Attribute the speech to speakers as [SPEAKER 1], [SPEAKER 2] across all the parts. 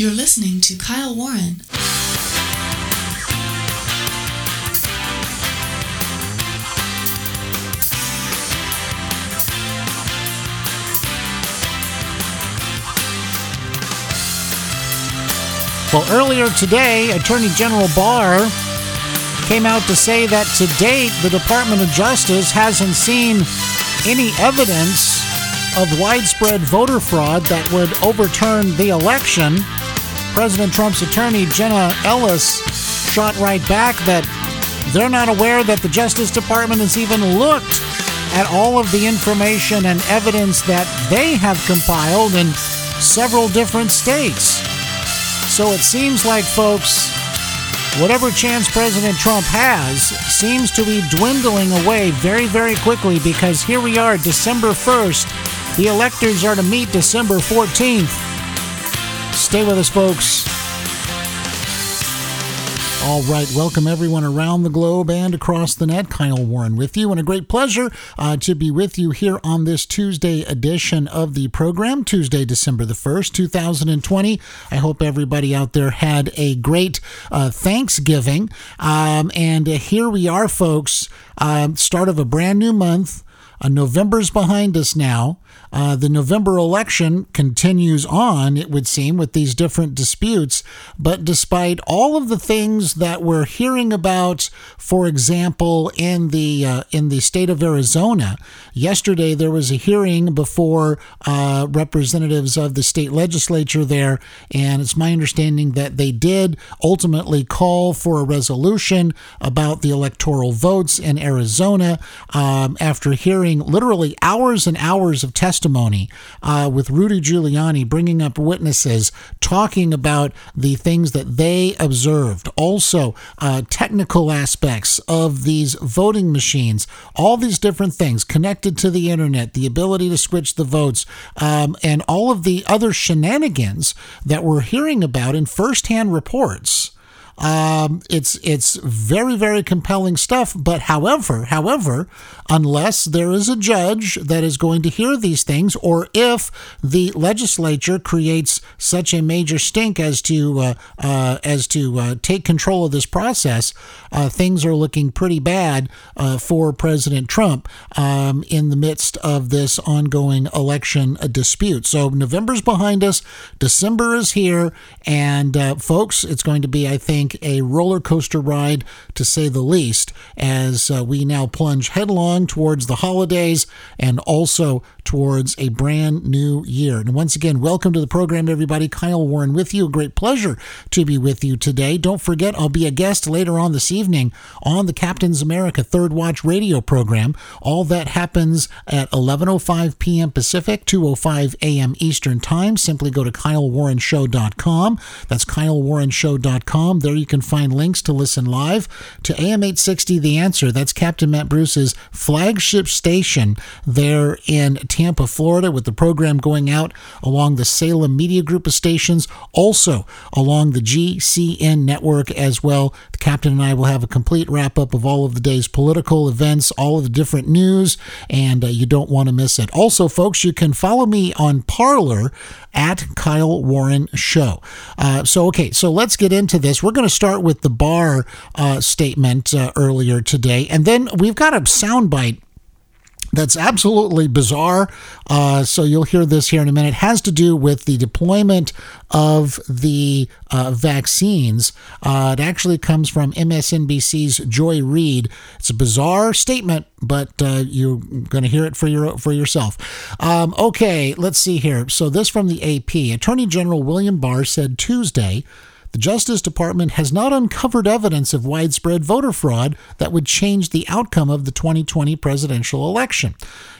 [SPEAKER 1] You're listening to Kyle Warren.
[SPEAKER 2] Well, earlier today, Attorney General Barr came out to say that to date, the Department of Justice hasn't seen any evidence of widespread voter fraud that would overturn the election. President Trump's attorney, Jenna Ellis, shot right back that they're not aware that the Justice Department has even looked at all of the information and evidence that they have compiled in several different states. So it seems like, folks, whatever chance President Trump has seems to be dwindling away very, very quickly because here we are, December 1st. The electors are to meet December 14th. Stay with us, folks. All right, welcome everyone around the globe and across the net. Kyle Warren with you, and a great pleasure uh, to be with you here on this Tuesday edition of the program, Tuesday, December the 1st, 2020. I hope everybody out there had a great uh, Thanksgiving. Um, and uh, here we are, folks, uh, start of a brand new month. Uh, November's behind us now. Uh, the November election continues on, it would seem, with these different disputes. But despite all of the things that we're hearing about, for example, in the uh, in the state of Arizona, yesterday there was a hearing before uh, representatives of the state legislature there, and it's my understanding that they did ultimately call for a resolution about the electoral votes in Arizona um, after hearing literally hours and hours of testimony testimony uh, with Rudy Giuliani bringing up witnesses talking about the things that they observed. Also, uh, technical aspects of these voting machines, all these different things connected to the internet, the ability to switch the votes, um, and all of the other shenanigans that we're hearing about in firsthand reports. Um, it's it's very very compelling stuff. But however, however, unless there is a judge that is going to hear these things, or if the legislature creates such a major stink as to uh, uh, as to uh, take control of this process, uh, things are looking pretty bad uh, for President Trump um, in the midst of this ongoing election dispute. So November's behind us, December is here, and uh, folks, it's going to be, I think think, a roller coaster ride to say the least, as uh, we now plunge headlong towards the holidays and also towards a brand new year. And once again, welcome to the program, everybody. Kyle Warren with you. A great pleasure to be with you today. Don't forget, I'll be a guest later on this evening on the Captain's America Third Watch radio program. All that happens at 11.05 p.m. Pacific, 2.05 a.m. Eastern Time. Simply go to KyleWarrenShow.com. That's KyleWarrenShow.com. There you can find links to listen live to AM 860 The Answer. That's Captain Matt Bruce's flagship station there in Tampa, Florida, with the program going out along the Salem Media Group of stations, also along the GCN network as well. The captain and I will have a complete wrap up of all of the day's political events, all of the different news, and uh, you don't want to miss it. Also, folks, you can follow me on Parler at Kyle Warren Show. Uh, so, okay, so let's get into this. We're going to start with the Barr uh, statement uh, earlier today, and then we've got a soundbite that's absolutely bizarre. Uh, so you'll hear this here in a minute. It has to do with the deployment of the uh, vaccines. Uh, it actually comes from MSNBC's Joy Reid. It's a bizarre statement, but uh, you're going to hear it for your for yourself. Um, okay, let's see here. So this from the AP. Attorney General William Barr said Tuesday the Justice Department has not uncovered evidence of widespread voter fraud that would change the outcome of the 2020 presidential election.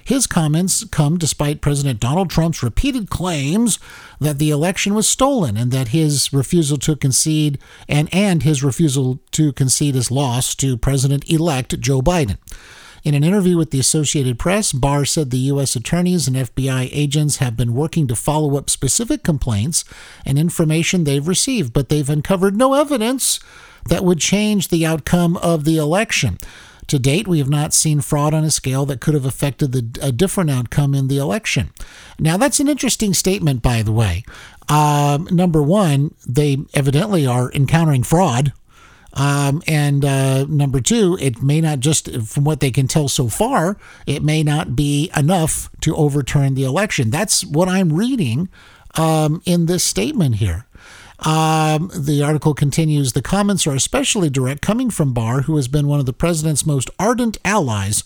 [SPEAKER 2] His comments come despite President Donald Trump's repeated claims that the election was stolen and that his refusal to concede and, and his refusal to concede his loss to President elect Joe Biden. In an interview with the Associated Press, Barr said the U.S. attorneys and FBI agents have been working to follow up specific complaints and information they've received, but they've uncovered no evidence that would change the outcome of the election. To date, we have not seen fraud on a scale that could have affected the, a different outcome in the election. Now, that's an interesting statement, by the way. Um, number one, they evidently are encountering fraud. Um, and uh, number two, it may not just, from what they can tell so far, it may not be enough to overturn the election. That's what I'm reading um, in this statement here. Um, the article continues The comments are especially direct, coming from Barr, who has been one of the president's most ardent allies.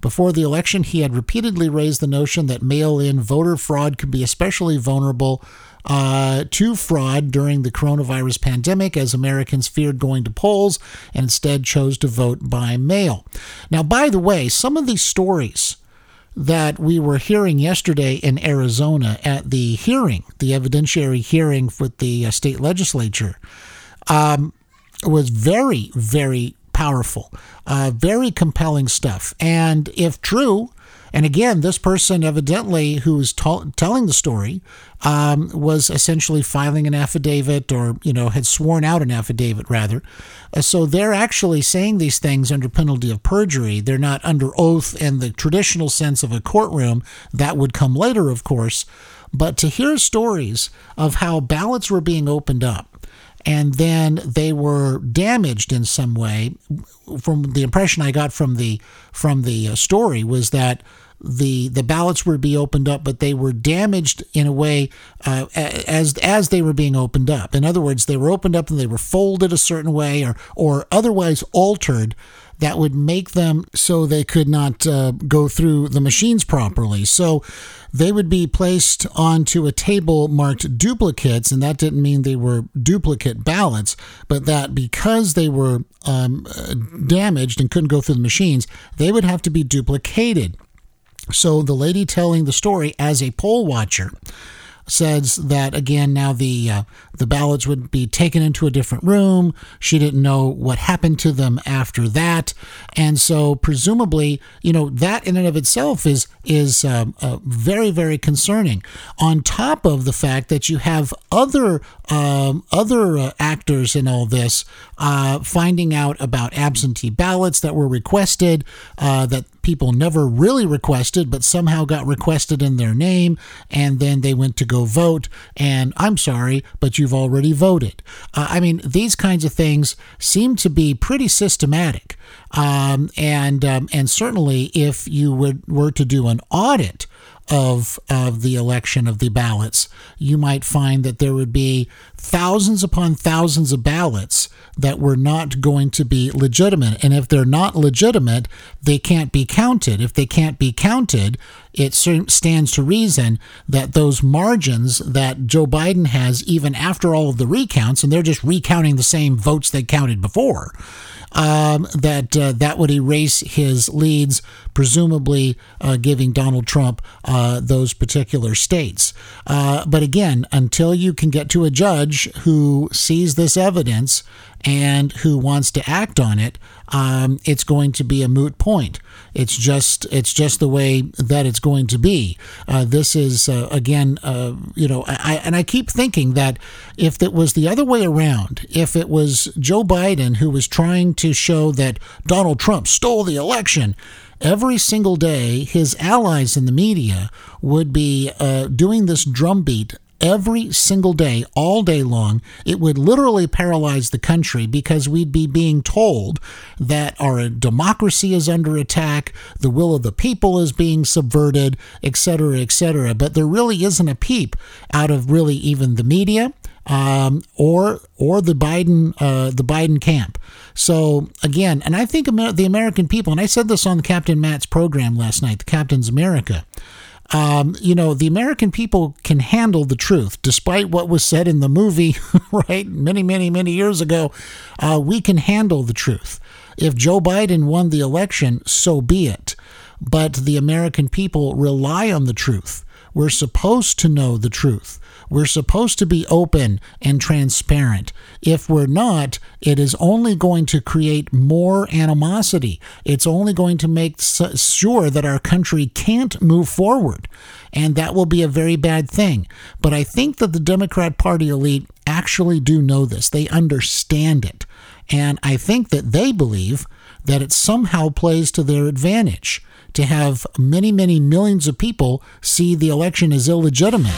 [SPEAKER 2] Before the election, he had repeatedly raised the notion that mail in voter fraud could be especially vulnerable uh, to fraud during the coronavirus pandemic as Americans feared going to polls and instead chose to vote by mail. Now, by the way, some of these stories that we were hearing yesterday in Arizona at the hearing, the evidentiary hearing with the uh, state legislature, um, was very, very powerful, uh, very compelling stuff. And if true, and again, this person evidently who was t- telling the story um, was essentially filing an affidavit or, you know, had sworn out an affidavit rather. Uh, so they're actually saying these things under penalty of perjury. They're not under oath in the traditional sense of a courtroom. That would come later, of course. But to hear stories of how ballots were being opened up, and then they were damaged in some way. From the impression I got from the from the uh, story was that the the ballots were be opened up, but they were damaged in a way uh, as as they were being opened up. In other words, they were opened up and they were folded a certain way or or otherwise altered that would make them so they could not uh, go through the machines properly. So they would be placed onto a table marked duplicates, and that didn't mean they were duplicate ballots, but that because they were um, damaged and couldn't go through the machines, they would have to be duplicated. So the lady telling the story as a poll watcher says that again now the uh, the ballots would be taken into a different room. She didn't know what happened to them after that, and so presumably, you know, that in and of itself is is um, uh, very very concerning. On top of the fact that you have other um, other uh, actors in all this uh, finding out about absentee ballots that were requested uh, that people never really requested, but somehow got requested in their name, and then they went to go vote. And I'm sorry, but you've already voted. Uh, I mean, these kinds of things seem to be pretty systematic. Um, and um, and certainly, if you would, were to do an audit of of the election of the ballots, you might find that there would be thousands upon thousands of ballots that were not going to be legitimate. And if they're not legitimate, they can't be counted. If they can't be counted, it stands to reason that those margins that Joe Biden has, even after all of the recounts, and they're just recounting the same votes they counted before um, that uh, that would erase his leads, presumably uh, giving Donald Trump uh, those particular states. Uh, but again, until you can get to a judge who sees this evidence and who wants to act on it, um, it's going to be a moot point. It's just it's just the way that it's going to be. Uh, this is uh, again, uh, you know, I, and I keep thinking that if it was the other way around, if it was Joe Biden who was trying to show that Donald Trump stole the election, every single day, his allies in the media would be uh, doing this drumbeat every single day, all day long, it would literally paralyze the country because we'd be being told that our democracy is under attack, the will of the people is being subverted, etc., etc. But there really isn't a peep out of really even the media. Um, or or the Biden uh, the Biden camp. So again, and I think the American people, and I said this on Captain Matt's program last night, the Captain's America um, you know, the American people can handle the truth, despite what was said in the movie, right? Many, many, many years ago. Uh, we can handle the truth. If Joe Biden won the election, so be it. But the American people rely on the truth. We're supposed to know the truth. We're supposed to be open and transparent. If we're not, it is only going to create more animosity. It's only going to make sure that our country can't move forward. And that will be a very bad thing. But I think that the Democrat Party elite actually do know this, they understand it. And I think that they believe that it somehow plays to their advantage to have many, many millions of people see the election as illegitimate.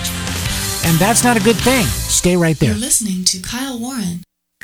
[SPEAKER 2] And that's not a good thing. Stay right there.
[SPEAKER 1] You're listening to Kyle Warren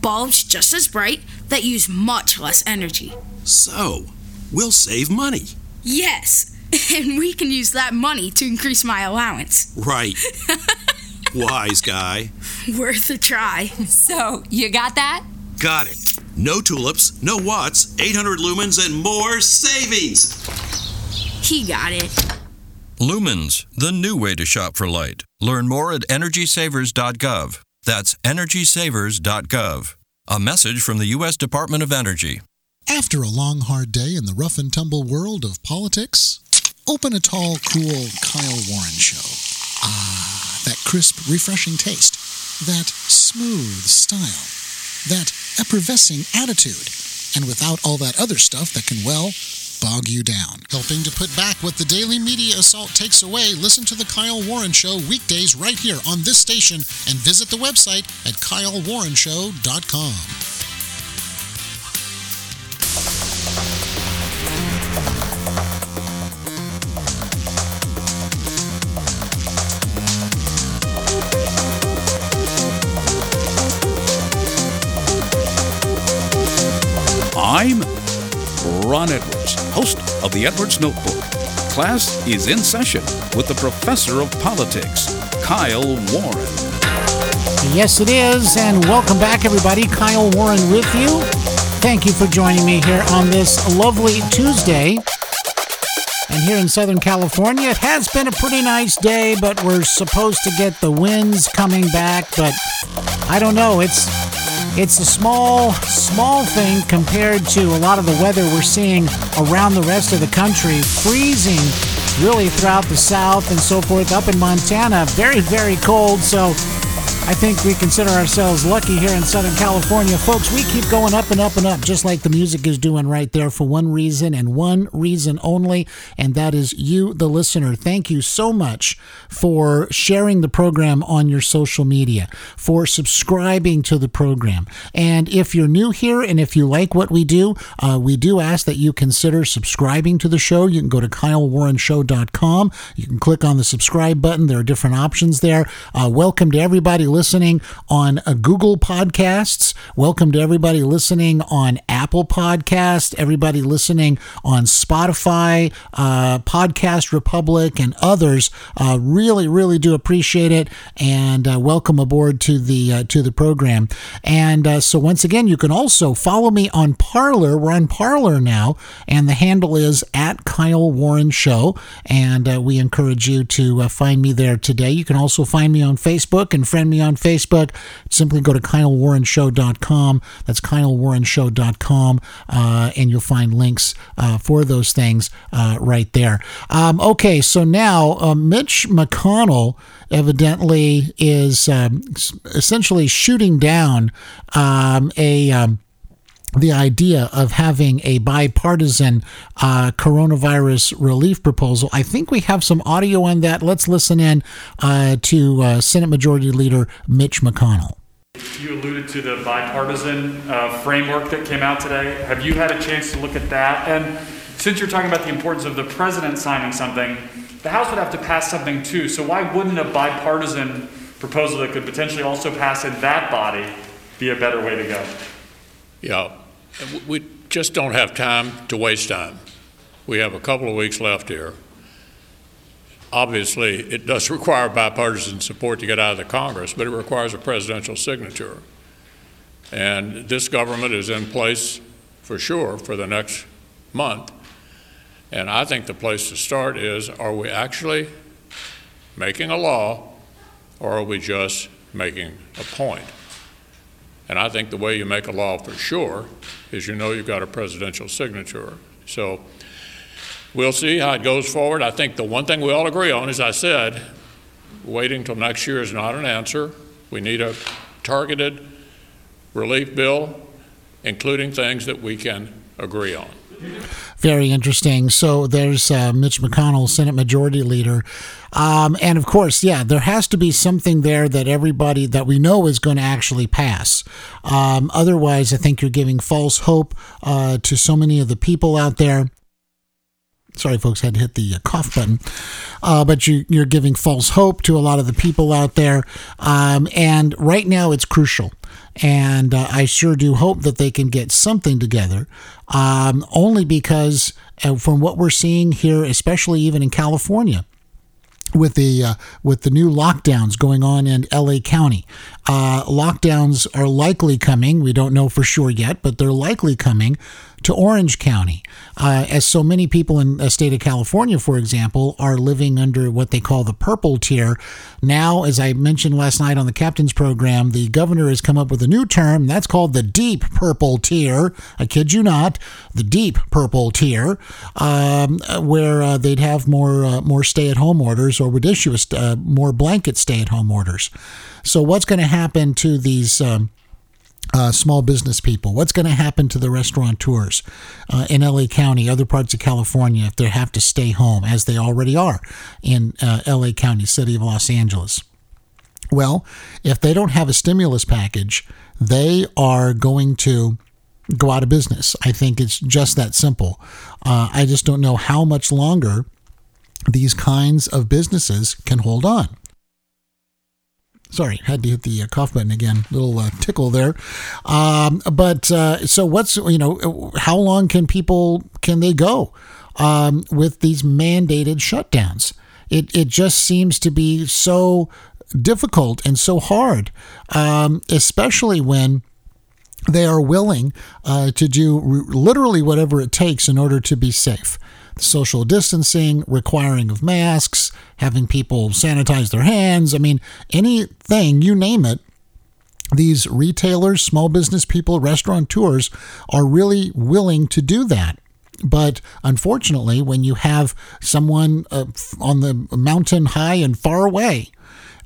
[SPEAKER 3] bulbs just as bright that use much less energy.
[SPEAKER 4] So, we'll save money.
[SPEAKER 3] Yes, and we can use that money to increase my allowance.
[SPEAKER 4] Right. Wise guy.
[SPEAKER 3] Worth a try.
[SPEAKER 5] So, you got that?
[SPEAKER 4] Got it. No tulips, no watts, 800 lumens, and more savings.
[SPEAKER 3] He got it.
[SPEAKER 6] Lumens, the new way to shop for light. Learn more at EnergySavers.gov. That's EnergySavers.gov. A message from the U.S. Department of Energy.
[SPEAKER 2] After a long, hard day in the rough and tumble world of politics, open a tall, cool Kyle Warren show. Ah, that crisp, refreshing taste, that smooth style, that effervescing attitude, and without all that other stuff that can, well, bog you down. Helping to put back what the daily media assault takes away, listen to The Kyle Warren Show weekdays right here on this station and visit the website at kylewarrenshow.com.
[SPEAKER 7] I'm Ron Edwards, host of the Edwards Notebook. Class is in session with the professor of politics, Kyle Warren.
[SPEAKER 2] Yes, it is, and welcome back, everybody. Kyle Warren with you. Thank you for joining me here on this lovely Tuesday. And here in Southern California, it has been a pretty nice day, but we're supposed to get the winds coming back. But I don't know. It's it's a small, small thing compared to a lot of the weather we're seeing around the rest of the country. Freezing really throughout the south and so forth. Up in Montana, very, very cold. So I think we consider ourselves lucky here in Southern California. Folks, we keep going up and up and up, just like the music is doing right there for one reason and one reason only, and that is you, the listener. Thank you so much for sharing the program on your social media, for subscribing to the program. And if you're new here and if you like what we do, uh, we do ask that you consider subscribing to the show. You can go to kylewarrenshow.com. You can click on the subscribe button. There are different options there. Uh, welcome to everybody listening on uh, Google Podcasts. Welcome to everybody listening on Apple Podcast, everybody listening on Spotify, uh, Podcast Republic, and others. Uh, really, really do appreciate it, and uh, welcome aboard to the uh, to the program. And uh, so, once again, you can also follow me on Parler. We're on Parler now, and the handle is at Kyle Warren Show, and we encourage you to find me there today. You can also find me on Facebook and friend me on Facebook. Simply go to KyleWarrenShow.com. That's KyleWarrenShow.com, uh, and you'll find links uh, for those things uh, right there. Um, okay, so now uh, Mitch McConnell evidently is um, essentially shooting down um, a. The idea of having a bipartisan uh, coronavirus relief proposal. I think we have some audio on that. Let's listen in uh, to uh, Senate Majority Leader Mitch McConnell.
[SPEAKER 8] You alluded to the bipartisan uh, framework that came out today. Have you had a chance to look at that? And since you're talking about the importance of the president signing something, the House would have to pass something too. So why wouldn't a bipartisan proposal that could potentially also pass in that body be a better way to go?
[SPEAKER 9] Yeah, we just don't have time to waste time. we have a couple of weeks left here. Obviously, it does require bipartisan support to get out of the Congress, but it requires a presidential signature. And this government is in place for sure for the next month. And I think the place to start is are we actually making a law or are we just making a point? And I think the way you make a law for sure is you know you've got a presidential signature. So we'll see how it goes forward. I think the one thing we all agree on, as I said, waiting till next year is not an answer. We need a targeted relief bill, including things that we can agree on.
[SPEAKER 2] Very interesting. So there's uh, Mitch McConnell, Senate Majority Leader. Um, and of course, yeah, there has to be something there that everybody that we know is going to actually pass. Um, otherwise, I think you're giving false hope uh, to so many of the people out there. Sorry, folks, had to hit the uh, cough button. Uh, but you, are giving false hope to a lot of the people out there. Um, and right now, it's crucial. And uh, I sure do hope that they can get something together, um, only because uh, from what we're seeing here, especially even in California, with the uh, with the new lockdowns going on in LA County. Uh, lockdowns are likely coming. We don't know for sure yet, but they're likely coming to Orange County, uh, as so many people in the state of California, for example, are living under what they call the purple tier. Now, as I mentioned last night on the captain's program, the governor has come up with a new term that's called the deep purple tier. I kid you not, the deep purple tier, um, where uh, they'd have more uh, more stay-at-home orders or would issue a, more blanket stay-at-home orders. So, what's going to happen to these? Um, uh, small business people? What's going to happen to the restaurateurs uh, in LA County, other parts of California, if they have to stay home, as they already are in uh, LA County, city of Los Angeles? Well, if they don't have a stimulus package, they are going to go out of business. I think it's just that simple. Uh, I just don't know how much longer these kinds of businesses can hold on. Sorry, had to hit the uh, cough button again. Little uh, tickle there. Um, but uh, so, what's you know, how long can people can they go um, with these mandated shutdowns? It it just seems to be so difficult and so hard, um, especially when they are willing uh, to do literally whatever it takes in order to be safe social distancing, requiring of masks, having people sanitize their hands. I mean, anything, you name it. These retailers, small business people, restaurateurs are really willing to do that. But unfortunately, when you have someone uh, on the mountain high and far away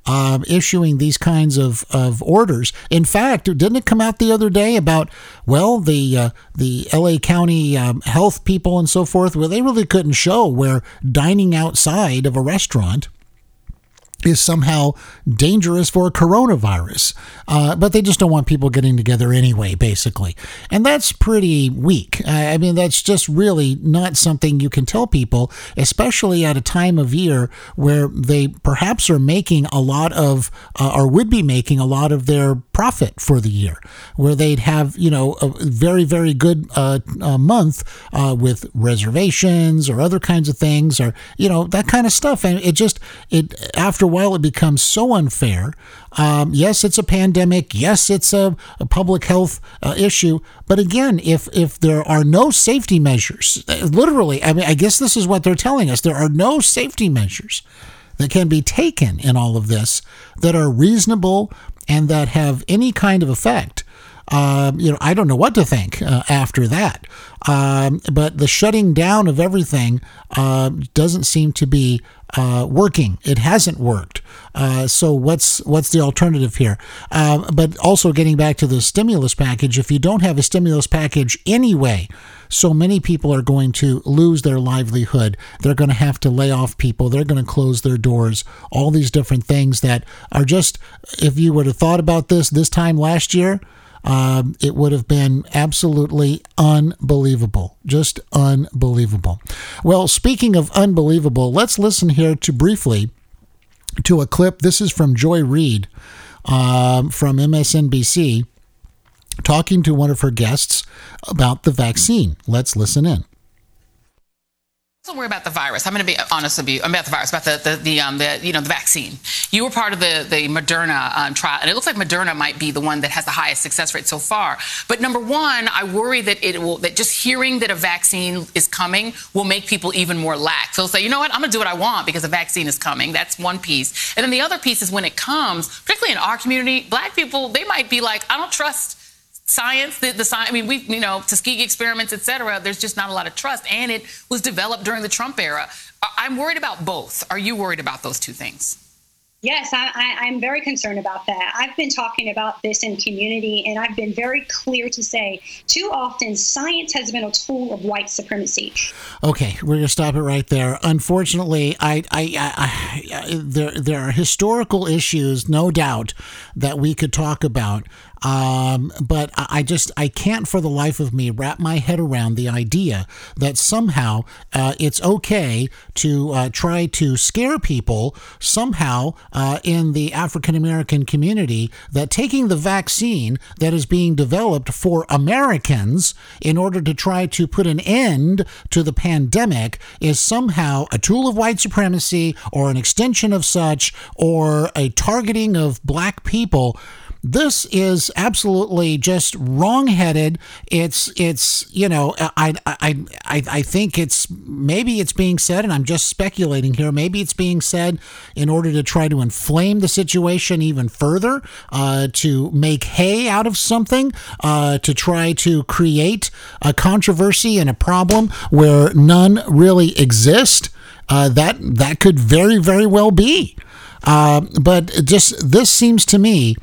[SPEAKER 2] um, issuing these kinds of, of orders. In fact, didn't it come out the other day about well the uh, the L.A. County um, health people and so forth? Well, they really couldn't show where dining outside of a restaurant is somehow dangerous for coronavirus. Uh, but they just don't want people getting together anyway, basically. And that's pretty weak. I mean, that's just really not something you can tell people, especially at a time of year where they perhaps are making a lot of, uh, or would be making a lot of their profit for the year, where they'd have, you know, a very, very good uh, month uh, with reservations or other kinds of things or, you know, that kind of stuff. And it just, it, after a while, it becomes so unfair. Um, yes, it's a pandemic. Yes, it's a, a public health uh, issue. But again, if if there are no safety measures, uh, literally, I mean, I guess this is what they're telling us: there are no safety measures that can be taken in all of this that are reasonable and that have any kind of effect. Um, you know, I don't know what to think uh, after that. Um, but the shutting down of everything uh, doesn't seem to be uh, working. It hasn't worked. Uh, so what's what's the alternative here? Uh, but also getting back to the stimulus package, if you don't have a stimulus package anyway, so many people are going to lose their livelihood. They're going to have to lay off people. They're going to close their doors. All these different things that are just, if you would have thought about this this time last year, um, it would have been absolutely unbelievable. Just unbelievable. Well, speaking of unbelievable, let's listen here to briefly to a clip. This is from Joy Reid um, from MSNBC talking to one of her guests about the vaccine. Let's listen in.
[SPEAKER 10] Don't worry about the virus. I'm going to be honest with you. I'm about the virus, about the the, the um the you know the vaccine. You were part of the the Moderna um, trial, and it looks like Moderna might be the one that has the highest success rate so far. But number one, I worry that it will that just hearing that a vaccine is coming will make people even more lax. So they'll say, you know what, I'm going to do what I want because a vaccine is coming. That's one piece, and then the other piece is when it comes, particularly in our community, black people they might be like, I don't trust science, the, the science, I mean, we, you know, Tuskegee experiments, et cetera, there's just not a lot of trust. And it was developed during the Trump era. I'm worried about both. Are you worried about those two things?
[SPEAKER 11] Yes, I, am very concerned about that. I've been talking about this in community, and I've been very clear to say too often science has been a tool of white supremacy.
[SPEAKER 2] Okay, we're going to stop it right there. Unfortunately, I, I, I, I, there, there are historical issues, no doubt, that we could talk about. Um, but I just I can't for the life of me wrap my head around the idea that somehow uh, it's okay to uh, try to scare people somehow uh, in the African American community that taking the vaccine that is being developed for Americans in order to try to put an end to the pandemic is somehow a tool of white supremacy or an extension of such or a targeting of black people this is absolutely just wrongheaded. It's it's you know I I I I think it's maybe it's being said, and I'm just speculating here. Maybe it's being said in order to try to inflame the situation even further, uh, to make hay out of something, uh, to try to create a controversy and a problem where none really exist. Uh, that that could very very well be. Uh, but just this seems to me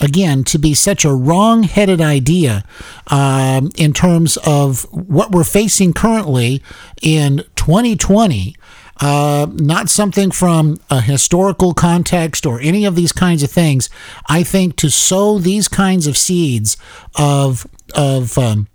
[SPEAKER 2] again, to be such a wrong headed idea um, in terms of what we're facing currently in 2020. Uh, not something from a historical context or any of these kinds of things. I think to sow these kinds of seeds of of um,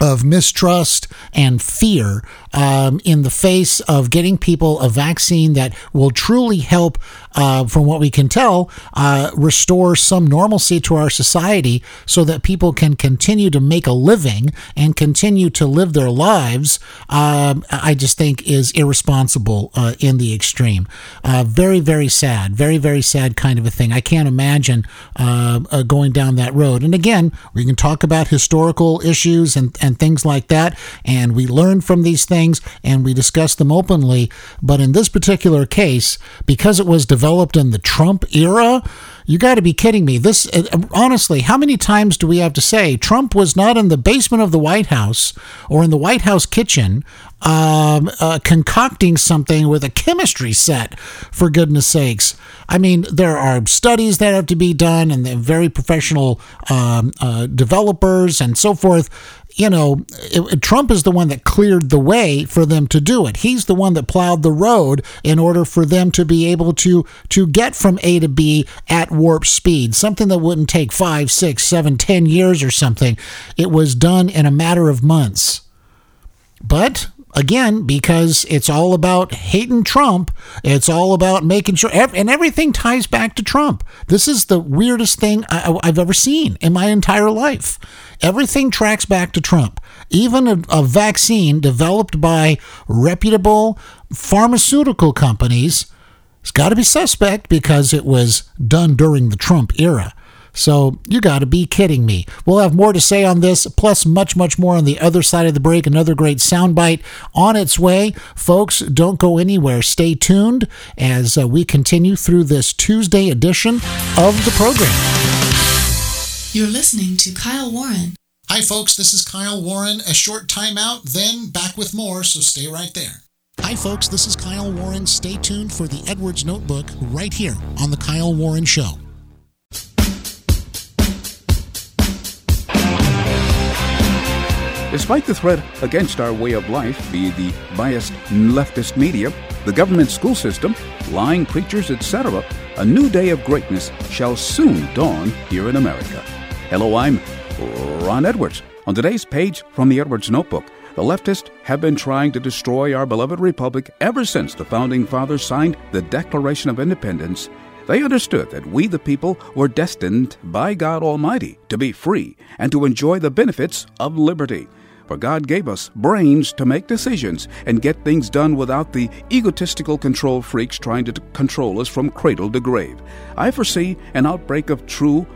[SPEAKER 2] of mistrust and fear um, in the face of getting people a vaccine that will truly help uh, from what we can tell, uh, restore some normalcy to our society so that people can continue to make a living and continue to live their lives, um, I just think is irresponsible uh, in the extreme. Uh, very, very sad. Very, very sad kind of a thing. I can't imagine uh, uh, going down that road. And again, we can talk about historical issues and, and things like that, and we learn from these things and we discuss them openly. But in this particular case, because it was developed, in the Trump era. You got to be kidding me. This uh, honestly, how many times do we have to say Trump was not in the basement of the White House or in the White House kitchen um, uh, concocting something with a chemistry set, for goodness sakes? I mean, there are studies that have to be done and very professional um, uh, developers and so forth you know, it, Trump is the one that cleared the way for them to do it. He's the one that plowed the road in order for them to be able to to get from A to B at warp speed. Something that wouldn't take five, six, seven, ten years or something. It was done in a matter of months. But again, because it's all about hating Trump. It's all about making sure, and everything ties back to Trump. This is the weirdest thing I've ever seen in my entire life. Everything tracks back to Trump. Even a, a vaccine developed by reputable pharmaceutical companies has got to be suspect because it was done during the Trump era. So you got to be kidding me. We'll have more to say on this, plus much, much more on the other side of the break. Another great soundbite on its way. Folks, don't go anywhere. Stay tuned as uh, we continue through this Tuesday edition of the program.
[SPEAKER 1] You're listening to Kyle Warren.
[SPEAKER 2] Hi, folks. This is Kyle Warren. A short timeout, then back with more, so stay right there. Hi, folks. This is Kyle Warren. Stay tuned for the Edwards Notebook right here on The Kyle Warren Show.
[SPEAKER 7] Despite the threat against our way of life via the biased leftist media, the government school system, lying preachers, etc., a new day of greatness shall soon dawn here in America. Hello, I'm Ron Edwards. On today's page from the Edwards Notebook, the leftists have been trying to destroy our beloved republic ever since the founding fathers signed the Declaration of Independence. They understood that we, the people, were destined by God Almighty to be free and to enjoy the benefits of liberty. for God gave us brains to make decisions and get things done without the egotistical control freaks trying to control us from cradle to grave. I foresee an outbreak of true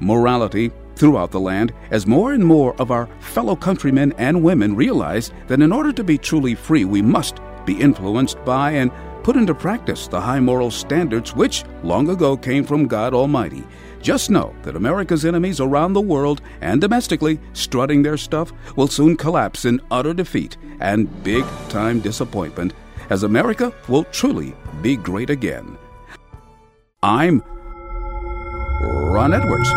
[SPEAKER 7] morality throughout the land as more and more of our fellow countrymen and women realize that in order to be truly free, we must be influenced by and put into practice the high moral standards which long ago came from God Almighty. Just know that America's enemies around the world and domestically strutting their stuff will soon collapse in utter defeat and big time disappointment as America will truly be great again. I'm Ron Edwards.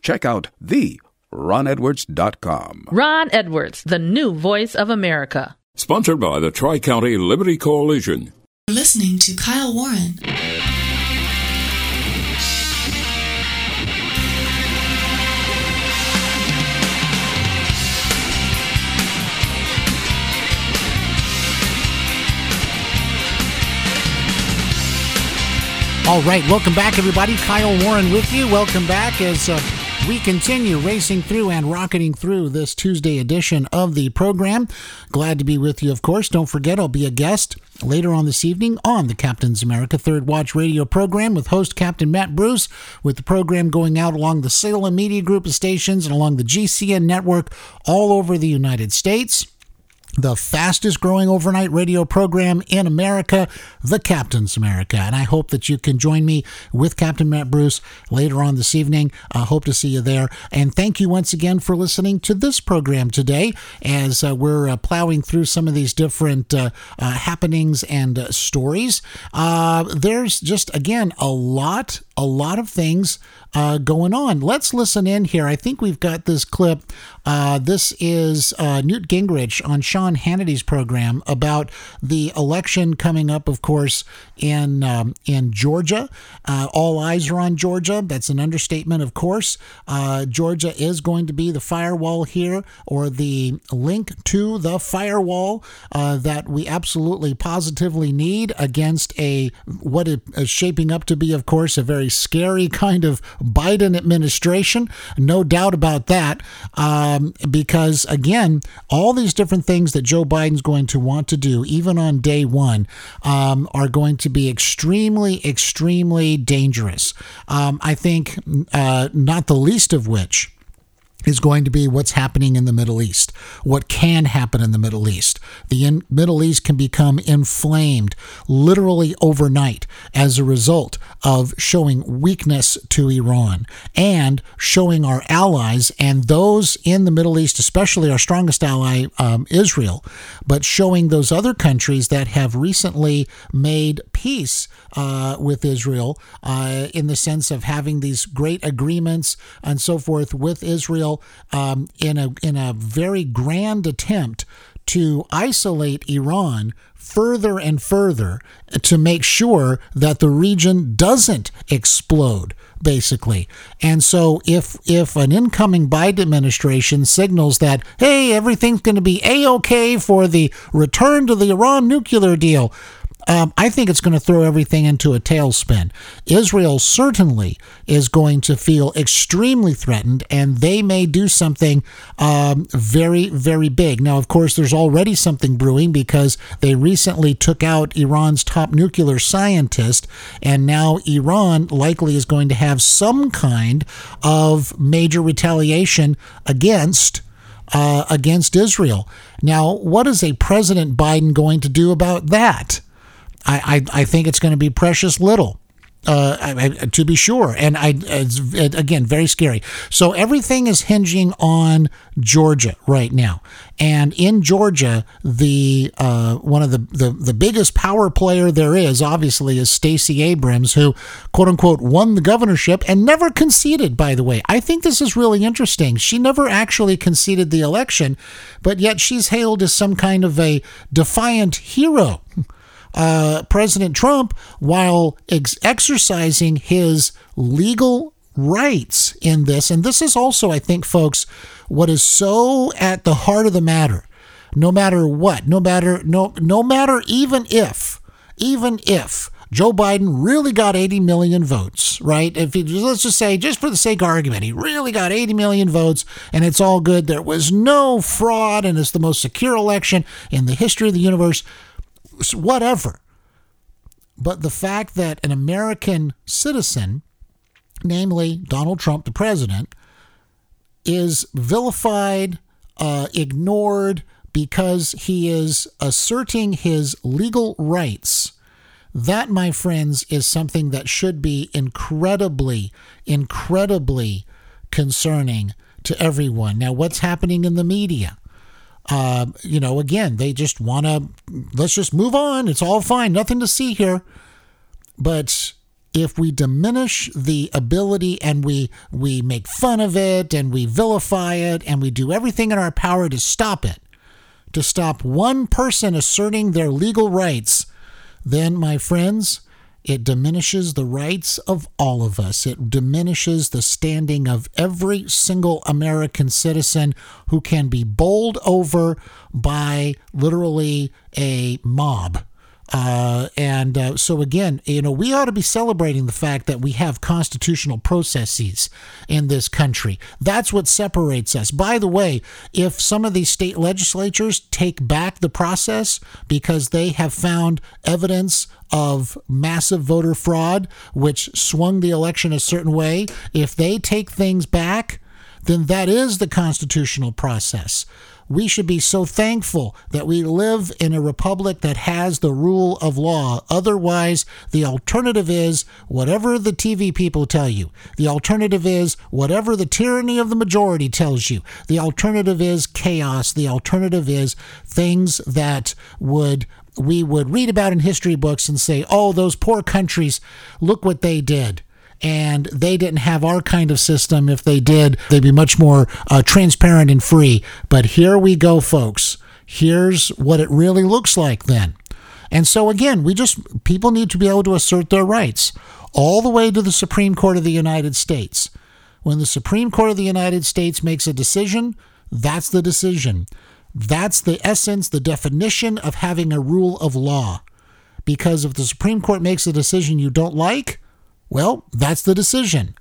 [SPEAKER 7] Check out the ronedwards.com.
[SPEAKER 12] Ron Edwards, the new voice of America.
[SPEAKER 13] Sponsored by the Tri County Liberty Coalition.
[SPEAKER 1] You're listening to Kyle Warren.
[SPEAKER 2] All right, welcome back, everybody. Kyle Warren with you. Welcome back as uh, we continue racing through and rocketing through this Tuesday edition of the program. Glad to be with you, of course. Don't forget, I'll be a guest later on this evening on the Captain's America Third Watch radio program with host Captain Matt Bruce, with the program going out along the Salem Media Group of stations and along the GCN network all over the United States the fastest growing overnight radio program in America, The Captain's America. And I hope that you can join me with Captain Matt Bruce later on this evening. I hope to see you there. And thank you once again for listening to this program today as uh, we're uh, plowing through some of these different uh, uh happenings and uh, stories. There's just, again, a lot, a lot of things uh, going on. Let's listen in here. I think we've got this clip. Uh, this is uh, Newt Gingrich on Sean Hannity's program about the election coming up, of course, in um, in Georgia. Uh, all eyes are on Georgia. That's an understatement, of course. Uh, Georgia is going to be the firewall here, or the link to the firewall uh, that we absolutely positively need against a what is shaping up to be, of course, a very scary kind of Biden administration. No doubt about that. Um, because, again, all these different things that Joe Biden's going to want to do, even on day one, um, are going to be extremely, extremely dangerous. Um, I think uh, not the least of which is going to be what's happening in the Middle East, what can happen in the Middle East. The in- Middle East can become inflamed literally overnight as a result of showing weakness to Iran and showing our allies and those in the Middle East, especially our strongest ally, um, Israel, but showing those other countries that have recently made peace uh, with Israel uh, in the sense of having these great agreements and so forth with Israel Israel um, in a in a very grand attempt to isolate Iran further and further to make sure that the region doesn't explode basically. And so if if an incoming Biden administration signals that hey everything's going to be a-okay for the return to the Iran nuclear deal, um, I think it's going to throw everything into a tailspin. Israel certainly is going to feel extremely threatened, and they may do something um, very, very big. Now, of course, there's already something brewing because they recently took out Iran's top nuclear scientist, and now Iran likely is going to have some kind of major retaliation against. Uh, against Israel. Now, what is a President Biden going to do about that? I, I, I think it's going to be precious little. Uh, I, I, to be sure, and I it's, it, again very scary. So everything is hinging on Georgia right now, and in Georgia, the uh, one of the, the the biggest power player there is obviously is Stacey Abrams, who quote unquote won the governorship and never conceded. By the way, I think this is really interesting. She never actually conceded the election, but yet she's hailed as some kind of a defiant hero uh, President Trump, while ex- exercising his legal rights in this, and this is also, I think, folks, what is so at the heart of the matter. No matter what, no matter no no matter even if even if Joe Biden really got 80 million votes, right? If he, let's just say, just for the sake of argument, he really got 80 million votes and it's all good. There was no fraud and it's the most secure election in the history of the universe, whatever. But the fact that an American citizen, namely Donald Trump, the president, is vilified, uh, ignored because he is asserting his legal rights. That, my friends, is something that should be incredibly, incredibly concerning to everyone. Now, what's happening in the media? Uh, you know, again, they just want to, let's just move on. It's all fine. Nothing to see here. But if we diminish the ability and we we make fun of it and we vilify it and we do everything in our power to stop it to stop one person asserting their legal rights then my friends it diminishes the rights of all of us. It diminishes the standing of every single American citizen who can be bowled over by literally a mob uh, and uh, so, again, you know, we ought to be celebrating the fact that we have constitutional processes in this country. That's what separates us. By the way, if some of these state legislatures take back the process because they have found evidence of massive voter fraud, which swung the election a certain way, if they take things back, then that is the constitutional process. We should be so thankful that we live in a republic that has the rule of law. Otherwise, the alternative is whatever the TV people tell you. The alternative is whatever the tyranny of the majority tells you. The alternative is chaos. The alternative is things that would we would read about in history books and say, "Oh, those poor countries, look what they did." And they didn't have our kind of system. If they did, they'd be much more uh, transparent and free. But here we go, folks. Here's what it really looks like then. And so, again, we just, people need to be able to assert their rights all the way to the Supreme Court of the United States. When the Supreme Court of the United States makes a decision, that's the decision. That's the essence, the definition of having a rule of law. Because if the Supreme Court makes a decision you don't like, well, that's the decision.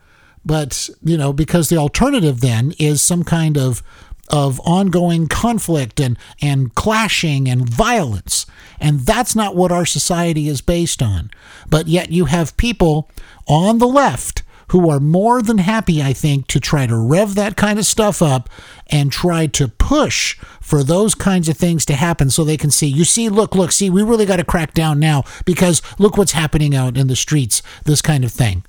[SPEAKER 2] But, you know, because the alternative then is some kind of of ongoing conflict and, and clashing and violence. And that's not what our society is based on. But yet you have people on the left who are more than happy, I think, to try to rev that kind of stuff up and try to push for those kinds of things to happen so they can see, you see, look, look, see, we really got to crack down now because look what's happening out in the streets, this kind of thing.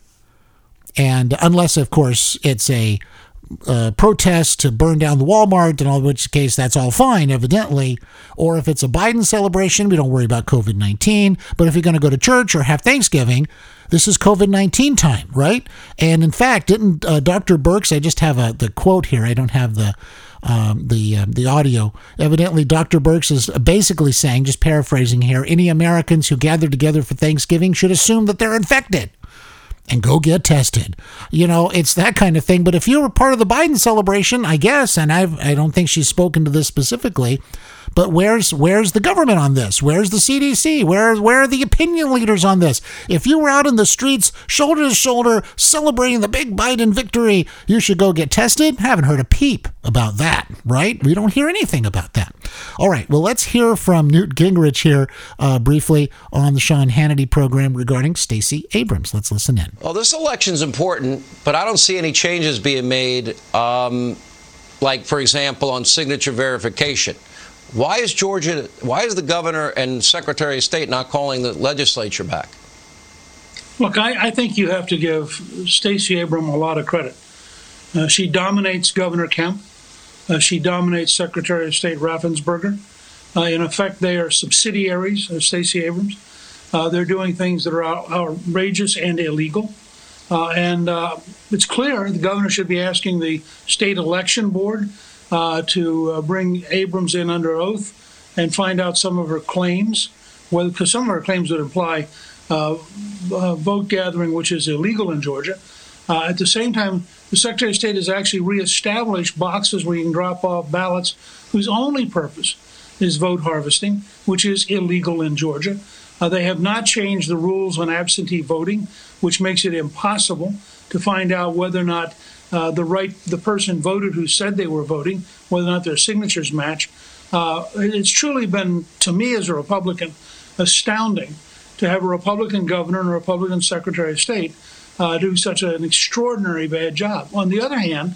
[SPEAKER 2] And unless, of course, it's a uh, protest to burn down the Walmart, in all which case that's all fine, evidently. Or if it's a Biden celebration, we don't worry about COVID 19. But if you're going to go to church or have Thanksgiving, this is COVID 19 time, right? And in fact, didn't uh, Dr. Birx, I just have a, the quote here, I don't have the. Um, the uh, the audio. Evidently, Dr. Birx is basically saying, just paraphrasing here, any Americans who gather together for Thanksgiving should assume that they're infected and go get tested. You know, it's that kind of thing. But if you were part of the Biden celebration, I guess, and I've, I don't think she's spoken to this specifically, but where's where's the government on this? Where's the CDC? Where where are the opinion leaders on this? If you were out in the streets, shoulder to shoulder, celebrating the big Biden victory, you should go get tested. Haven't heard a peep about that, right? We don't hear anything about that. All right, well, let's hear from Newt Gingrich here uh, briefly on the Sean Hannity program regarding Stacey Abrams. Let's listen in.
[SPEAKER 14] Well, this election's important, but I don't see any changes being made. Um, like, for example, on signature verification. Why is Georgia, why is the governor and secretary of state not calling the legislature back?
[SPEAKER 15] Look, I, I think you have to give Stacey Abrams a lot of credit. Uh, she dominates Governor Kemp. Uh, she dominates Secretary of State Raffensperger. Uh, in effect, they are subsidiaries of Stacey Abrams. Uh, they're doing things that are out- outrageous and illegal. Uh, and uh, it's clear the governor should be asking the state election board uh, to uh, bring Abrams in under oath and find out some of her claims, because some of her claims would imply uh, uh, vote gathering, which is illegal in Georgia. Uh, at the same time, the Secretary of State has actually reestablished boxes where you can drop off ballots whose only purpose is vote harvesting, which is illegal in Georgia. Uh, they have not changed the rules on absentee voting, which makes it impossible to find out whether or not uh, the right the person voted who said they were voting, whether or not their signatures match. Uh, it's truly been, to me as a Republican, astounding to have a Republican governor and a Republican Secretary of State uh, do such an extraordinary bad job. On the other hand,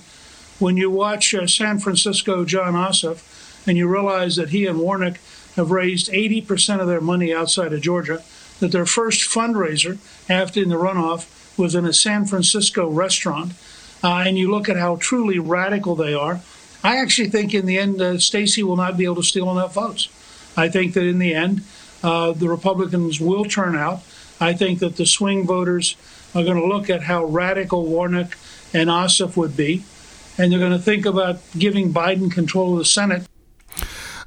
[SPEAKER 15] when you watch uh, San Francisco John Ossoff and you realize that he and Warnock have raised 80% of their money outside of Georgia, that their first fundraiser after in the runoff was in a San Francisco restaurant, uh, and you look at how truly radical they are, I actually think in the end, uh, Stacey will not be able to steal enough votes. I think that in the end, uh, the Republicans will turn out. I think that the swing voters are going to look at how radical Warnock and Ossoff would be, and they're going to think about giving Biden control of the Senate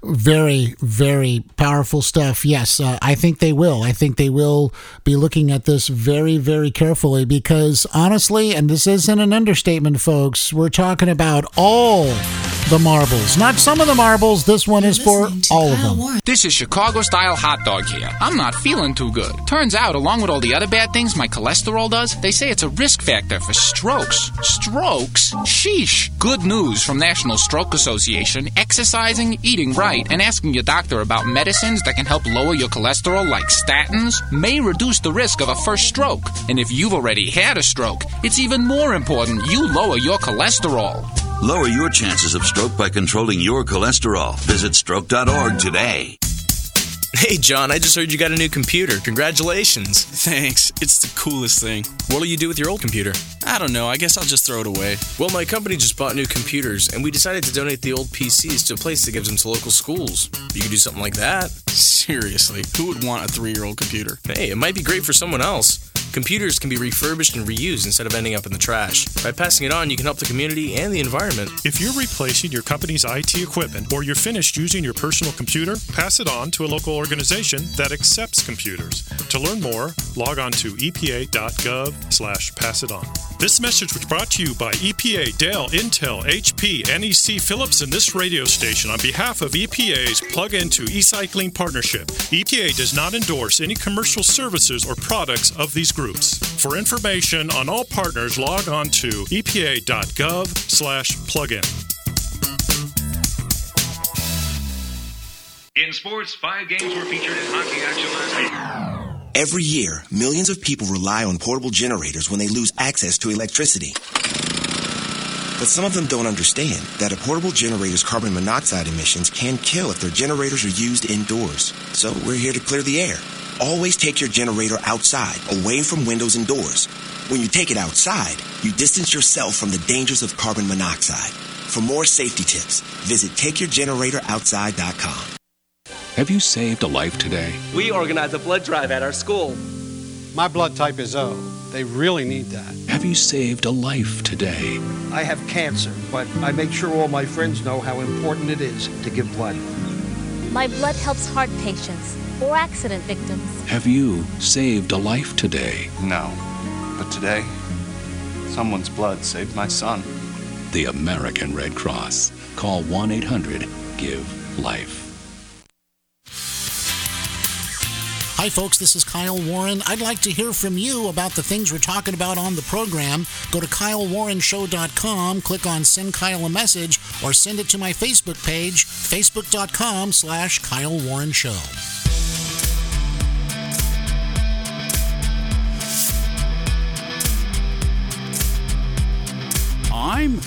[SPEAKER 2] very, very powerful stuff. Yes, uh, I think they will. I think they will be looking at this very, very carefully because honestly, and this isn't an understatement, folks, we're talking about all the marbles. Not some of the marbles. This one is for all of them.
[SPEAKER 16] This is Chicago style hot dog here. I'm not feeling too good. Turns out, along with all the other bad things my cholesterol does, they say it's a risk factor for strokes. Strokes? Sheesh. Good news from National Stroke Association. Exercising, eating right, and asking your doctor about medicines that can help lower your cholesterol, like statins, may reduce the risk of a first stroke. And if you've already had a stroke, it's even more important you lower your cholesterol.
[SPEAKER 17] Lower your chances of stroke by controlling your cholesterol. Visit stroke.org today.
[SPEAKER 18] Hey, John, I just heard you got a new computer. Congratulations.
[SPEAKER 19] Thanks. It's the coolest thing.
[SPEAKER 18] What'll you do with your old computer?
[SPEAKER 19] I don't know. I guess I'll just throw it away.
[SPEAKER 18] Well, my company just bought new computers, and we decided to donate the old PCs to a place that gives them to local schools. You could do something like that.
[SPEAKER 19] Seriously, who would want a three year old computer?
[SPEAKER 18] Hey, it might be great for someone else. Computers can be refurbished and reused instead of ending up in the trash. By passing it on, you can help the community and the environment.
[SPEAKER 20] If you're replacing your company's IT equipment or you're finished using your personal computer, pass it on to a local organization that accepts computers. To learn more, log on to epa.gov slash pass it on. This message was brought to you by EPA, Dell, Intel, HP, NEC, Philips, and this radio station on behalf of EPA's Plug Into E-Cycling Partnership. EPA does not endorse any commercial services or products of these groups. For information on all partners, log on to epa.gov slash plugin.
[SPEAKER 21] In sports, five games were featured in hockey action last night.
[SPEAKER 22] Every year, millions of people rely on portable generators when they lose access to electricity. But some of them don't understand that a portable generator's carbon monoxide emissions can kill if their generators are used indoors. So we're here to clear the air. Always take your generator outside, away from windows and doors. When you take it outside, you distance yourself from the dangers of carbon monoxide. For more safety tips, visit takeyourgeneratoroutside.com.
[SPEAKER 13] Have you saved a life today?
[SPEAKER 23] We organize a blood drive at our school.
[SPEAKER 24] My blood type is O. They really need that.
[SPEAKER 13] Have you saved a life today?
[SPEAKER 25] I have cancer, but I make sure all my friends know how important it is to give blood.
[SPEAKER 26] My blood helps heart patients or accident victims.
[SPEAKER 13] Have you saved a life today?
[SPEAKER 27] No. But today, someone's blood saved my son.
[SPEAKER 13] The American Red Cross. Call 1 800 GIVE LIFE.
[SPEAKER 2] Hi, folks, this is Kyle Warren. I'd like to hear from you about the things we're talking about on the program. Go to KyleWarrenShow.com, click on Send Kyle a Message, or send it to my Facebook page, Facebook.com slash Kyle Warren Show.
[SPEAKER 28] I'm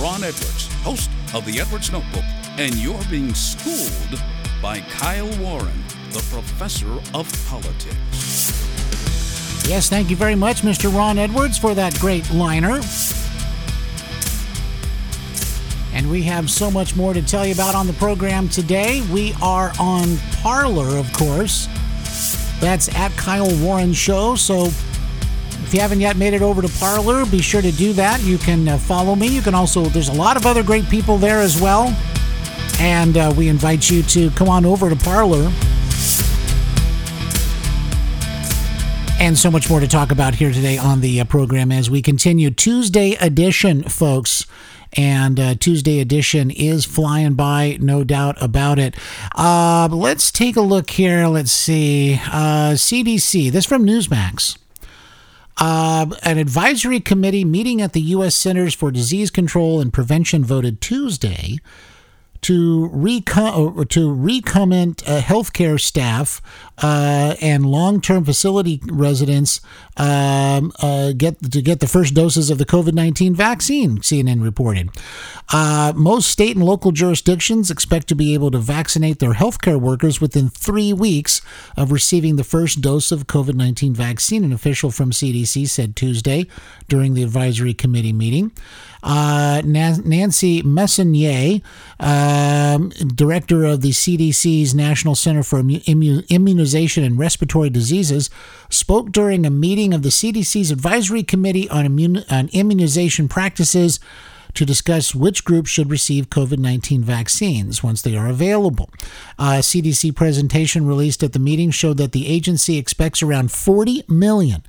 [SPEAKER 28] Ron Edwards, host of the Edwards Notebook, and you're being schooled by Kyle Warren, the professor of politics.
[SPEAKER 2] Yes, thank you very much, Mr. Ron Edwards, for that great liner. And we have so much more to tell you about on the program today. We are on Parler, of course. That's at Kyle Warren Show. So if you haven't yet made it over to Parler, be sure to do that. You can uh, follow me. You can also, there's a lot of other great people there as well. And uh, we invite you to come on over to Parler. And so much more to talk about here today on the uh, program as we continue Tuesday edition, folks. and uh, Tuesday edition is flying by, no doubt about it. Uh, let's take a look here. Let's see. Uh, CDC, this from Newsmax. Uh, an advisory committee meeting at the U.S. Centers for Disease Control and Prevention voted Tuesday to recom- to recommend uh, healthcare staff uh, and long-term facility residents um, uh, get to get the first doses of the COVID-19 vaccine. CNN reported. Uh, most state and local jurisdictions expect to be able to vaccinate their healthcare workers within three weeks of receiving the first dose of COVID-19 vaccine. An official from CDC said Tuesday during the advisory committee meeting. Uh, Nancy Messonnier, um, director of the CDC's National Center for Immun- Immunization and Respiratory Diseases, spoke during a meeting of the CDC's Advisory Committee on, Immun- on Immunization Practices to discuss which groups should receive COVID 19 vaccines once they are available. A CDC presentation released at the meeting showed that the agency expects around 40 million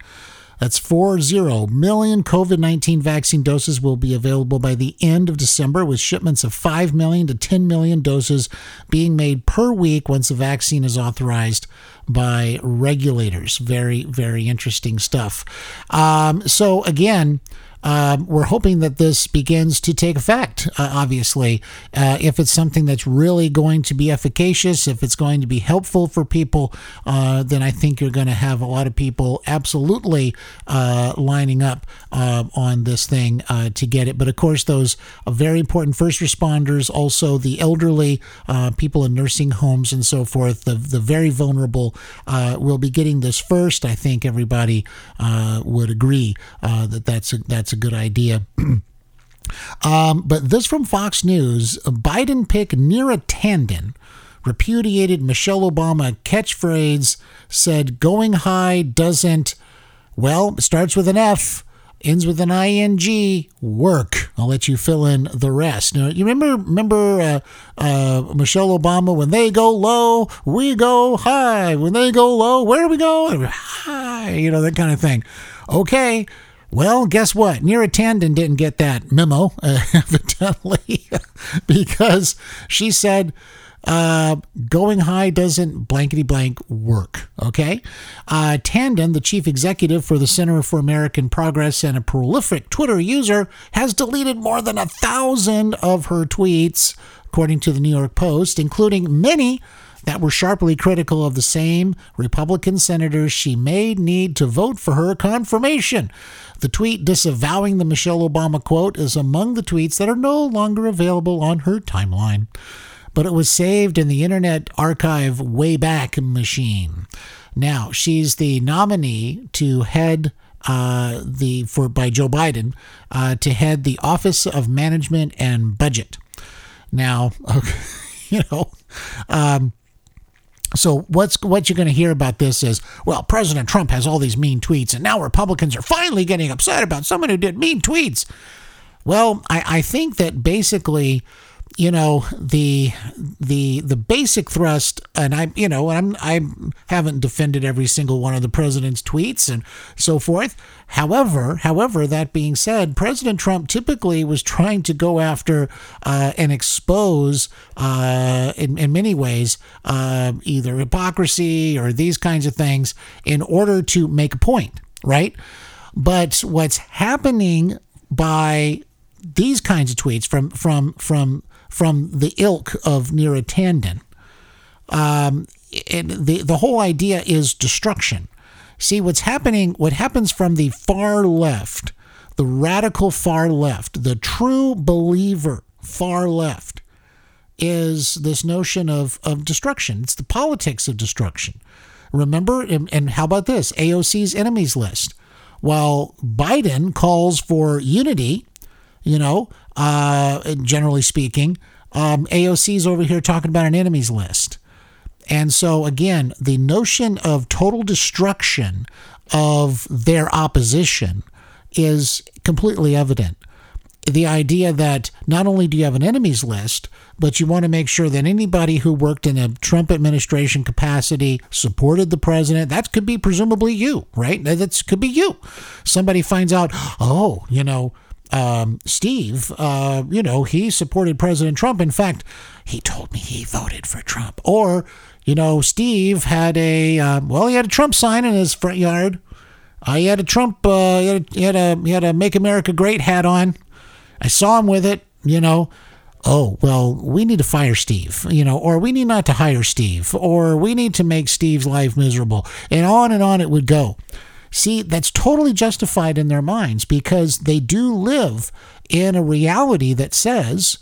[SPEAKER 2] that's 40 million COVID 19 vaccine doses will be available by the end of December, with shipments of 5 million to 10 million doses being made per week once the vaccine is authorized by regulators. Very, very interesting stuff. Um, so, again, um, we're hoping that this begins to take effect, uh, obviously. Uh, if it's something that's really going to be efficacious, if it's going to be helpful for people, uh, then I think you're going to have a lot of people absolutely uh, lining up uh, on this thing uh, to get it. But of course, those very important first responders, also the elderly, people in nursing homes, and so forth, the, the very vulnerable will be getting this first. I think everybody would agree that that's a, that's that's a good idea. um, but this from Fox News Biden pick Neera Tanden repudiated Michelle Obama catchphrase, said going high doesn't, well, starts with an F, ends with an ing, work. I'll let you fill in the rest. Now, you remember remember uh, uh, Michelle Obama when they go low, we go high. When they go low, where do we go? High, you know that kind of thing. Okay, well, guess what? Neera Tanden didn't get that memo, uh, evidently, because she said uh, going high doesn't blankety blank work. Okay. Uh, Tanden, the chief executive for the Center for American Progress and a prolific Twitter user, has deleted more than a thousand of her tweets, according to the New York Post, including many that were sharply critical of the same Republican senators she may need to vote for her confirmation. The tweet disavowing the Michelle Obama quote is among the tweets that are no longer available on her timeline. But it was saved in the Internet Archive Wayback Machine. Now, she's the nominee to head uh, the for by Joe Biden uh, to head the Office of Management and Budget. Now, okay, you know, um, so what's what you're going to hear about this is, well, President Trump has all these mean tweets, and now Republicans are finally getting upset about someone who did mean tweets. Well, I, I think that basically you know the the the basic thrust and i you know i'm i haven't defended every single one of the president's tweets and so forth. However however that being said president trump typically was trying to go after uh, and expose uh, in, in many ways uh, either hypocrisy or these kinds of things in order to make a point right? But what's happening by these kinds of tweets from from from from the ilk of Neera Tanden. Um, the the whole idea is destruction. See what's happening. What happens from the far left, the radical far left, the true believer far left, is this notion of of destruction. It's the politics of destruction. Remember, and, and how about this? AOC's enemies list. While Biden calls for unity, you know, uh, generally speaking, um, AOC's over here talking about an enemies list. And so, again, the notion of total destruction of their opposition is completely evident. The idea that not only do you have an enemies list, but you want to make sure that anybody who worked in a Trump administration capacity supported the president, that could be presumably you, right? That could be you. Somebody finds out, oh, you know, um, Steve, uh, you know, he supported President Trump. In fact, he told me he voted for Trump. Or, you know, Steve had a, uh, well, he had a Trump sign in his front yard. Uh, he had a Trump, uh, he, had he, had a, he had a Make America Great hat on. I saw him with it, you know. Oh, well, we need to fire Steve, you know, or we need not to hire Steve, or we need to make Steve's life miserable. And on and on it would go. See, that's totally justified in their minds because they do live in a reality that says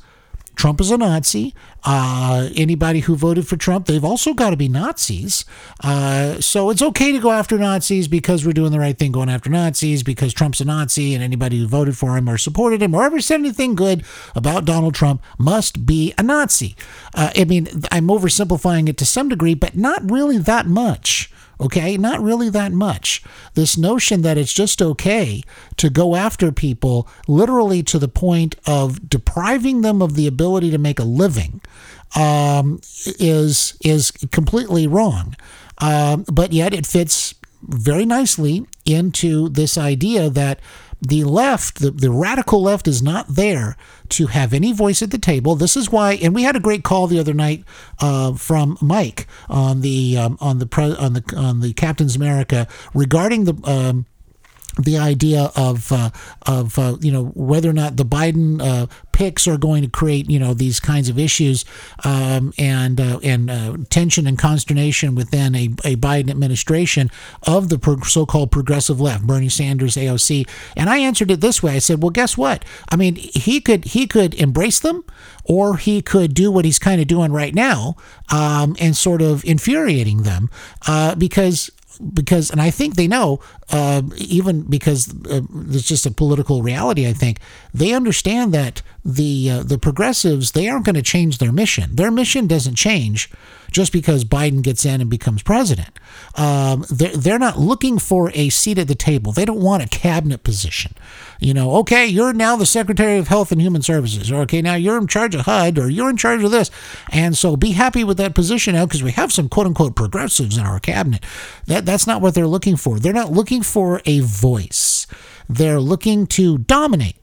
[SPEAKER 2] Trump is a Nazi. Uh, anybody who voted for Trump, they've also got to be Nazis. Uh, so it's okay to go after Nazis because we're doing the right thing going after Nazis because Trump's a Nazi and anybody who voted for him or supported him or ever said anything good about Donald Trump must be a Nazi. Uh, I mean, I'm oversimplifying it to some degree, but not really that much. Okay, not really that much. This notion that it's just okay to go after people literally to the point of depriving them of the ability to make a living um, is is completely wrong. Um, but yet it fits very nicely into this idea that the left, the, the radical left, is not there to have any voice at the table. This is why, and we had a great call the other night uh, from Mike on the um, on the pre, on the on the Captain's America regarding the. Um, the idea of uh, of uh, you know whether or not the Biden uh, picks are going to create you know these kinds of issues um, and uh, and uh, tension and consternation within a, a Biden administration of the pro- so-called progressive left, Bernie Sanders, AOC. And I answered it this way: I said, well, guess what? I mean, he could he could embrace them, or he could do what he's kind of doing right now um, and sort of infuriating them uh, because because, and I think they know, uh, even because uh, it's just a political reality. I think they understand that the uh, the progressives they aren't going to change their mission. Their mission doesn't change just because Biden gets in and becomes president. Um, they're, they're not looking for a seat at the table. They don't want a cabinet position. You know, okay, you're now the Secretary of Health and Human Services, or okay, now you're in charge of HUD, or you're in charge of this. And so be happy with that position now because we have some quote unquote progressives in our cabinet. That, that's not what they're looking for. They're not looking for a voice, they're looking to dominate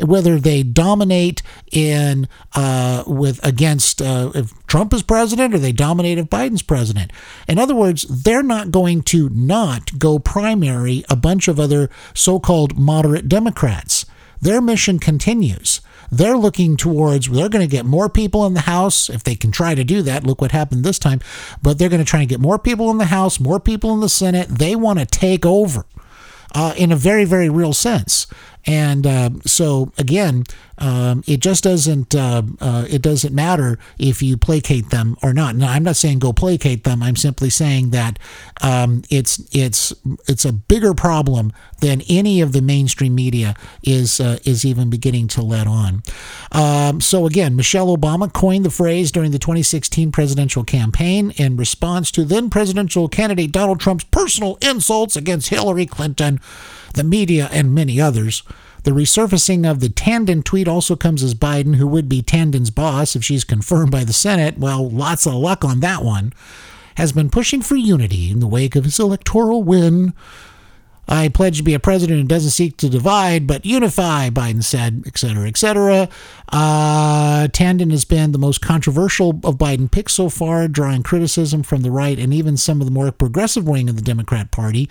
[SPEAKER 2] whether they dominate in uh, with against uh, if Trump is president or they dominate if Biden's president. In other words, they're not going to not go primary a bunch of other so-called moderate Democrats. Their mission continues. They're looking towards, they're going to get more people in the House if they can try to do that. Look what happened this time. But they're going to try and get more people in the House, more people in the Senate. They want to take over uh, in a very, very real sense. And uh, so again, um, it just doesn't uh, uh, it doesn't matter if you placate them or not. Now, I'm not saying go placate them. I'm simply saying that um, it's it's it's a bigger problem than any of the mainstream media is uh, is even beginning to let on. Um, so again, Michelle Obama coined the phrase during the 2016 presidential campaign in response to then presidential candidate Donald Trump's personal insults against Hillary Clinton the media, and many others. The resurfacing of the Tanden tweet also comes as Biden, who would be Tanden's boss if she's confirmed by the Senate, well, lots of luck on that one, has been pushing for unity in the wake of his electoral win. I pledge to be a president who doesn't seek to divide but unify, Biden said, etc., etc. Uh, Tanden has been the most controversial of Biden picks so far, drawing criticism from the right and even some of the more progressive wing of the Democrat Party.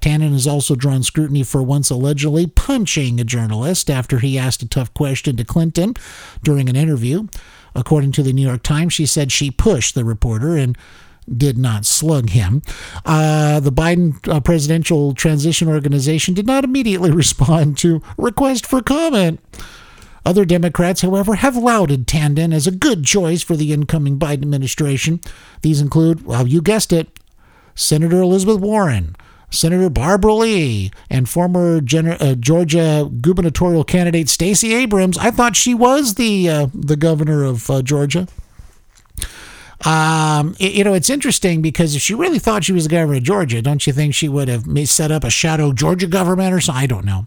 [SPEAKER 2] Tanden has also drawn scrutiny for once allegedly punching a journalist after he asked a tough question to Clinton during an interview. According to the New York Times, she said she pushed the reporter and did not slug him. Uh, the Biden uh, Presidential Transition Organization did not immediately respond to request for comment. Other Democrats, however, have lauded Tanden as a good choice for the incoming Biden administration. These include, well, you guessed it, Senator Elizabeth Warren, Senator Barbara Lee and former Gen- uh, Georgia gubernatorial candidate Stacey Abrams. I thought she was the uh, the governor of uh, Georgia. Um, it, you know, it's interesting because if she really thought she was the governor of Georgia, don't you think she would have set up a shadow Georgia government or something? I don't know.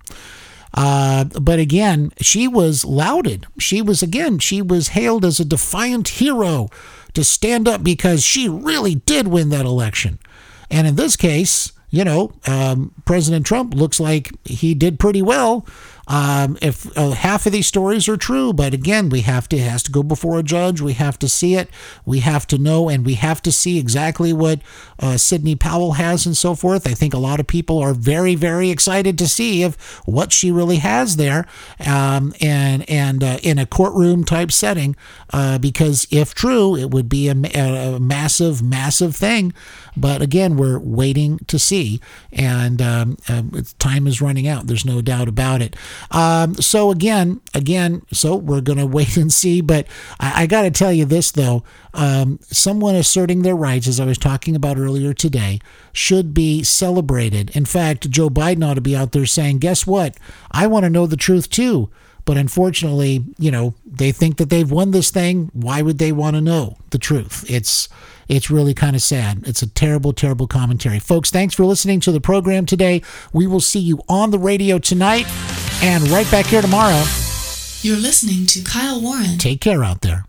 [SPEAKER 2] Uh, but again, she was lauded. She was, again, she was hailed as a defiant hero to stand up because she really did win that election. And in this case, you know, um, President Trump looks like he did pretty well um, if uh, half of these stories are true, but again, we have to has to go before a judge. We have to see it. We have to know, and we have to see exactly what uh, Sidney Powell has and so forth. I think a lot of people are very, very excited to see if what she really has there, um, and and uh, in a courtroom type setting, uh, because if true, it would be a, a, massive, massive thing. But again, we're waiting to see, and um, uh, time is running out. There's no doubt about it. Um, so again, again, so we're going to wait and see. But I, I got to tell you this though, um, someone asserting their rights, as I was talking about earlier today, should be celebrated. In fact, Joe Biden ought to be out there saying, "Guess what? I want to know the truth too." But unfortunately, you know, they think that they've won this thing. Why would they want to know the truth? It's it's really kind of sad. It's a terrible, terrible commentary. Folks, thanks for listening to the program today. We will see you on the radio tonight and right back here tomorrow.
[SPEAKER 1] You're listening to Kyle Warren.
[SPEAKER 2] Take care out there.